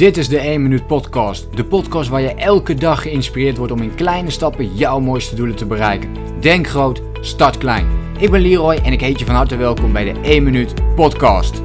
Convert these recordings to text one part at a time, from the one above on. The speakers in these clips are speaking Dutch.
Dit is de 1 Minuut Podcast. De podcast waar je elke dag geïnspireerd wordt om in kleine stappen jouw mooiste doelen te bereiken. Denk groot, start klein. Ik ben Leroy en ik heet je van harte welkom bij de 1 Minuut Podcast.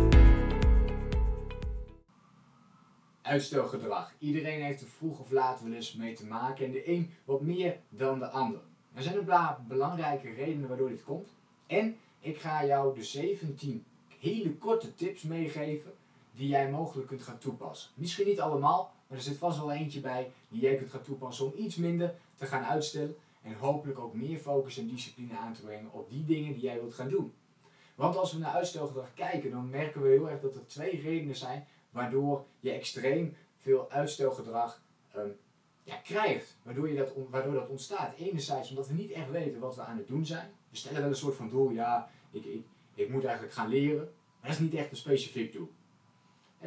Uitstelgedrag. Iedereen heeft er vroeg of laat wel eens mee te maken en de een wat meer dan de ander. Er zijn een paar belangrijke redenen waardoor dit komt. En ik ga jou de 17 hele korte tips meegeven die jij mogelijk kunt gaan toepassen. Misschien niet allemaal, maar er zit vast wel eentje bij die jij kunt gaan toepassen om iets minder te gaan uitstellen en hopelijk ook meer focus en discipline aan te brengen op die dingen die jij wilt gaan doen. Want als we naar uitstelgedrag kijken, dan merken we heel erg dat er twee redenen zijn waardoor je extreem veel uitstelgedrag um, ja, krijgt. Waardoor, je dat, waardoor dat ontstaat. Enerzijds omdat we niet echt weten wat we aan het doen zijn. We stellen wel een soort van doel, ja, ik, ik, ik moet eigenlijk gaan leren. Maar dat is niet echt een specifiek doel.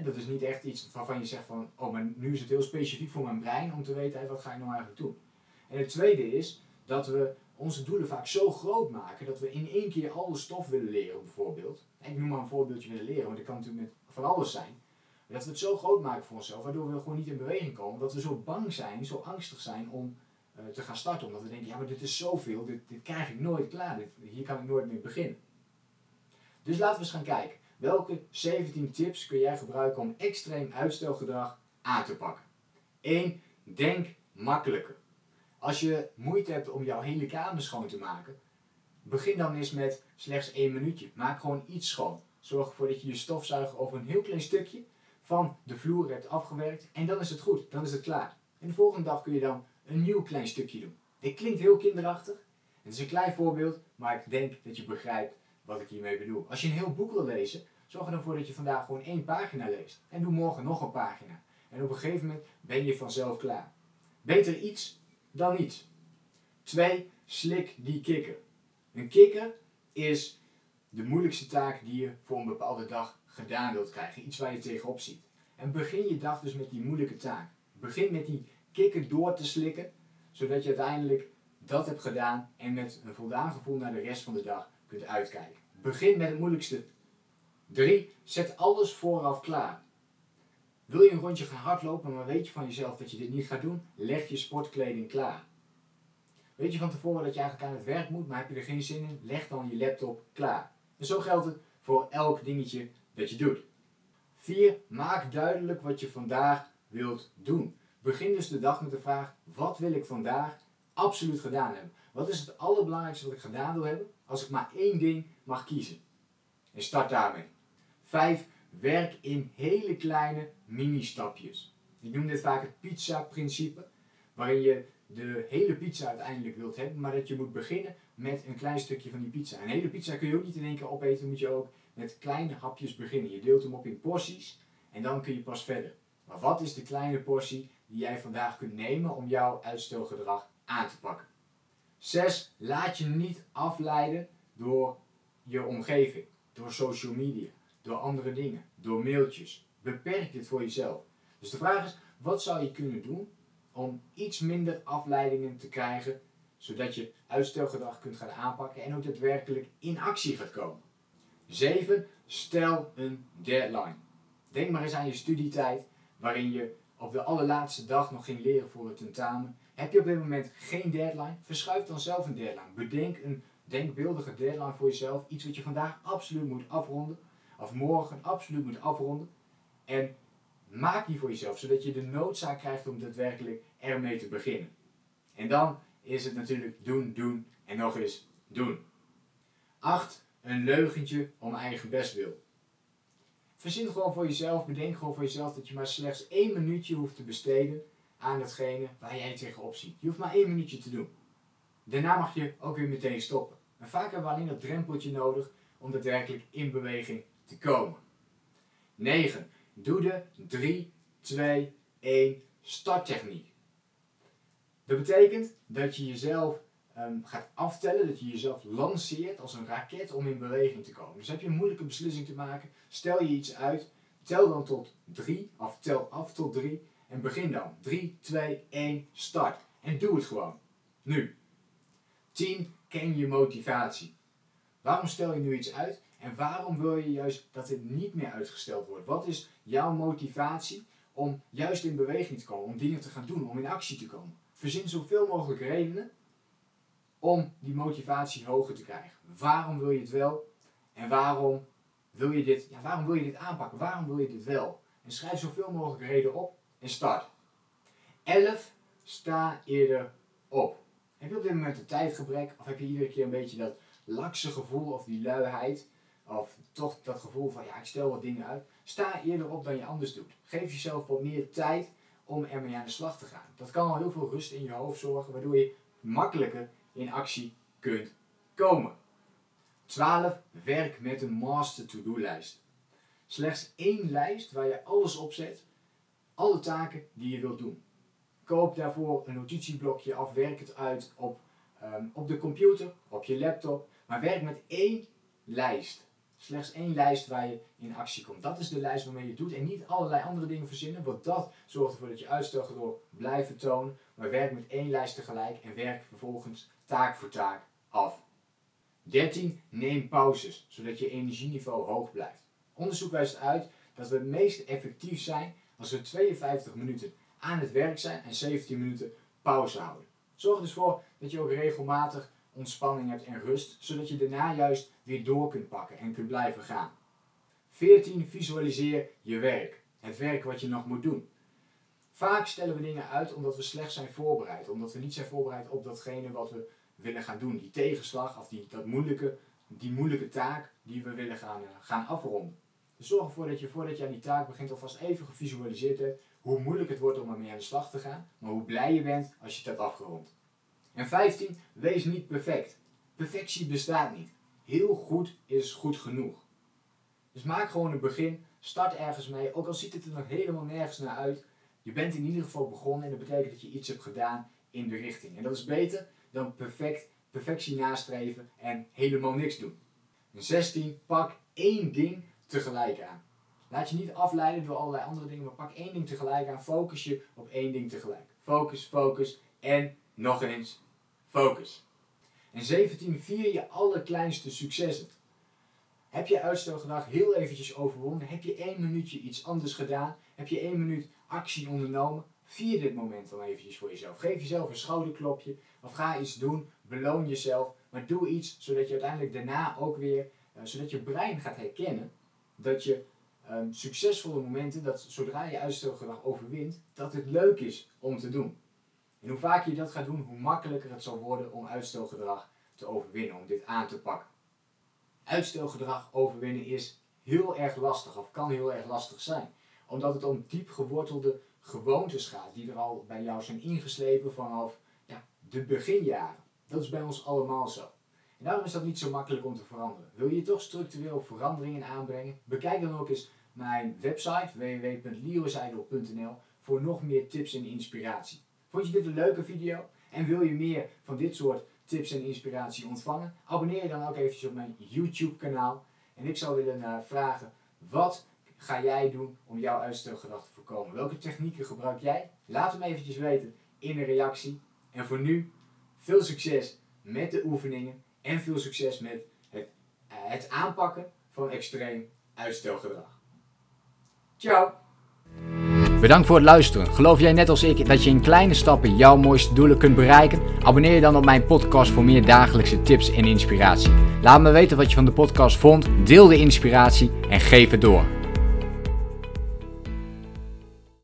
Dat is niet echt iets waarvan je zegt van, oh, maar nu is het heel specifiek voor mijn brein om te weten, wat ga ik nou eigenlijk doen. En het tweede is dat we onze doelen vaak zo groot maken dat we in één keer alle stof willen leren, bijvoorbeeld. ik noem maar een voorbeeldje willen leren, want dat kan natuurlijk met van alles zijn. Dat we het zo groot maken voor onszelf, waardoor we gewoon niet in beweging komen. Dat we zo bang zijn, zo angstig zijn om uh, te gaan starten. Omdat we denken, ja maar dit is zoveel, dit, dit krijg ik nooit klaar, dit, hier kan ik nooit mee beginnen. Dus laten we eens gaan kijken. Welke 17 tips kun jij gebruiken om extreem uitstelgedrag aan te pakken? 1. Denk makkelijker. Als je moeite hebt om jouw hele kamer schoon te maken, begin dan eens met slechts 1 minuutje. Maak gewoon iets schoon. Zorg ervoor dat je je stofzuiger over een heel klein stukje van de vloer hebt afgewerkt en dan is het goed, dan is het klaar. En de volgende dag kun je dan een nieuw klein stukje doen. Dit klinkt heel kinderachtig. Het is een klein voorbeeld, maar ik denk dat je begrijpt wat ik hiermee bedoel. Als je een heel boek wil lezen, zorg er dan voor dat je vandaag gewoon één pagina leest. En doe morgen nog een pagina. En op een gegeven moment ben je vanzelf klaar. Beter iets dan niets. 2. Slik die kikker. Een kikker is de moeilijkste taak die je voor een bepaalde dag gedaan wilt krijgen. Iets waar je tegenop ziet. En begin je dag dus met die moeilijke taak. Begin met die kikker door te slikken, zodat je uiteindelijk dat hebt gedaan en met een voldaan gevoel naar de rest van de dag kunt uitkijken. Begin met het moeilijkste. 3. Zet alles vooraf klaar. Wil je een rondje gaan hardlopen, maar weet je van jezelf dat je dit niet gaat doen? Leg je sportkleding klaar. Weet je van tevoren dat je eigenlijk aan het werk moet, maar heb je er geen zin in? Leg dan je laptop klaar. En zo geldt het voor elk dingetje dat je doet. 4. Maak duidelijk wat je vandaag wilt doen. Begin dus de dag met de vraag: wat wil ik vandaag absoluut gedaan hebben? Wat is het allerbelangrijkste wat ik gedaan wil hebben als ik maar één ding mag kiezen? En start daarmee. 5. Werk in hele kleine mini-stapjes. Ik noem dit vaak het pizza-principe, waarin je de hele pizza uiteindelijk wilt hebben, maar dat je moet beginnen met een klein stukje van die pizza. Een hele pizza kun je ook niet in één keer opeten, moet je ook met kleine hapjes beginnen. Je deelt hem op in porties en dan kun je pas verder. Maar wat is de kleine portie die jij vandaag kunt nemen om jouw uitstelgedrag aan te pakken? 6. Laat je niet afleiden door je omgeving, door social media, door andere dingen, door mailtjes. Beperk dit voor jezelf. Dus de vraag is, wat zou je kunnen doen om iets minder afleidingen te krijgen, zodat je uitstelgedrag kunt gaan aanpakken en ook daadwerkelijk in actie gaat komen? 7. Stel een deadline. Denk maar eens aan je studietijd, waarin je op de allerlaatste dag nog ging leren voor het tentamen. Heb je op dit moment geen deadline? Verschuif dan zelf een deadline. Bedenk een denkbeeldige deadline voor jezelf. Iets wat je vandaag absoluut moet afronden. Of morgen absoluut moet afronden. En maak die voor jezelf, zodat je de noodzaak krijgt om daadwerkelijk ermee te beginnen. En dan is het natuurlijk doen, doen en nog eens doen. 8 een leugentje om eigen best wil. Verzin gewoon voor jezelf, bedenk gewoon voor jezelf dat je maar slechts één minuutje hoeft te besteden aan datgene waar jij tegenop ziet. Je hoeft maar één minuutje te doen. Daarna mag je ook weer meteen stoppen. En vaak hebben we alleen dat drempeltje nodig om daadwerkelijk in beweging te komen. 9. Doe de 3, 2, 1 starttechniek. Dat betekent dat je jezelf um, gaat aftellen, dat je jezelf lanceert als een raket om in beweging te komen. Dus heb je een moeilijke beslissing te maken, stel je iets uit, tel dan tot 3, of tel af tot 3 en begin dan. 3, 2, 1, start. En doe het gewoon. Nu. 10. Ken je motivatie. Waarom stel je nu iets uit en waarom wil je juist dat dit niet meer uitgesteld wordt? Wat is jouw motivatie om juist in beweging te komen, om dingen te gaan doen, om in actie te komen. Verzin zoveel mogelijk redenen om die motivatie hoger te krijgen. Waarom wil je het wel en waarom wil je dit, ja, waarom wil je dit aanpakken? Waarom wil je dit wel? En schrijf zoveel mogelijk redenen op en start. 11. Sta eerder op. Heb je op dit moment een tijdgebrek of heb je iedere keer een beetje dat lakse gevoel of die luiheid of toch dat gevoel van ja, ik stel wat dingen uit. Sta eerder op dan je anders doet. Geef jezelf wat meer tijd om ermee aan de slag te gaan. Dat kan al heel veel rust in je hoofd zorgen, waardoor je makkelijker in actie kunt komen. 12. Werk met een master to-do-lijst. Slechts één lijst waar je alles op zet, alle taken die je wilt doen. Koop daarvoor een notitieblokje af, werk het uit op, ehm, op de computer, op je laptop, maar werk met één lijst. Slechts één lijst waar je in actie komt. Dat is de lijst waarmee je doet en niet allerlei andere dingen verzinnen, want dat zorgt ervoor dat je uitstelgedrag blijft tonen. Maar werk met één lijst tegelijk en werk vervolgens taak voor taak af. 13. Neem pauzes, zodat je energieniveau hoog blijft. Onderzoek wijst uit dat we het meest effectief zijn als we 52 minuten aan het werk zijn en 17 minuten pauze houden. Zorg dus voor dat je ook regelmatig ontspanning hebt en rust, zodat je daarna juist weer door kunt pakken en kunt blijven gaan. 14. Visualiseer je werk. Het werk wat je nog moet doen. Vaak stellen we dingen uit omdat we slecht zijn voorbereid. Omdat we niet zijn voorbereid op datgene wat we willen gaan doen. Die tegenslag of die, dat moeilijke, die moeilijke taak die we willen gaan, uh, gaan afronden. Dus zorg ervoor dat je voordat je aan die taak begint alvast even gevisualiseerd hebt hoe moeilijk het wordt om ermee aan de slag te gaan, maar hoe blij je bent als je het hebt afgerond. En 15, wees niet perfect. Perfectie bestaat niet. Heel goed is goed genoeg. Dus maak gewoon een begin, start ergens mee, ook al ziet het er nog helemaal nergens naar uit. Je bent in ieder geval begonnen en dat betekent dat je iets hebt gedaan in de richting. En dat is beter dan perfect, perfectie nastreven en helemaal niks doen. En 16, pak één ding tegelijk aan. Laat je niet afleiden door allerlei andere dingen, maar pak één ding tegelijk aan. Focus je op één ding tegelijk. Focus, focus en nog eens focus. En 17 vier je allerkleinste successen. Heb je uitstelgedrag heel eventjes overwonnen? Heb je één minuutje iets anders gedaan? Heb je één minuut actie ondernomen? Vier dit moment dan eventjes voor jezelf. Geef jezelf een schouderklopje of ga iets doen. Beloon jezelf. Maar doe iets zodat je uiteindelijk daarna ook weer, uh, zodat je brein gaat herkennen dat je um, succesvolle momenten, dat zodra je uitstelgedrag overwint, dat het leuk is om te doen. En hoe vaker je dat gaat doen, hoe makkelijker het zal worden om uitstelgedrag te overwinnen, om dit aan te pakken. Uitstelgedrag overwinnen is heel erg lastig, of kan heel erg lastig zijn, omdat het om diep gewortelde gewoontes gaat, die er al bij jou zijn ingeslepen vanaf ja, de beginjaren. Dat is bij ons allemaal zo. En daarom is dat niet zo makkelijk om te veranderen. Wil je toch structureel veranderingen aanbrengen? Bekijk dan ook eens mijn website www.leroyseidel.nl voor nog meer tips en inspiratie. Vond je dit een leuke video en wil je meer van dit soort tips en inspiratie ontvangen? Abonneer je dan ook eventjes op mijn YouTube kanaal. En ik zou willen uh, vragen, wat ga jij doen om jouw uitstelgedrag te voorkomen? Welke technieken gebruik jij? Laat hem eventjes weten in een reactie. En voor nu, veel succes met de oefeningen en veel succes met het, uh, het aanpakken van extreem uitstelgedrag. Ciao! Bedankt voor het luisteren. Geloof jij net als ik dat je in kleine stappen jouw mooiste doelen kunt bereiken? Abonneer je dan op mijn podcast voor meer dagelijkse tips en inspiratie. Laat me weten wat je van de podcast vond, deel de inspiratie en geef het door.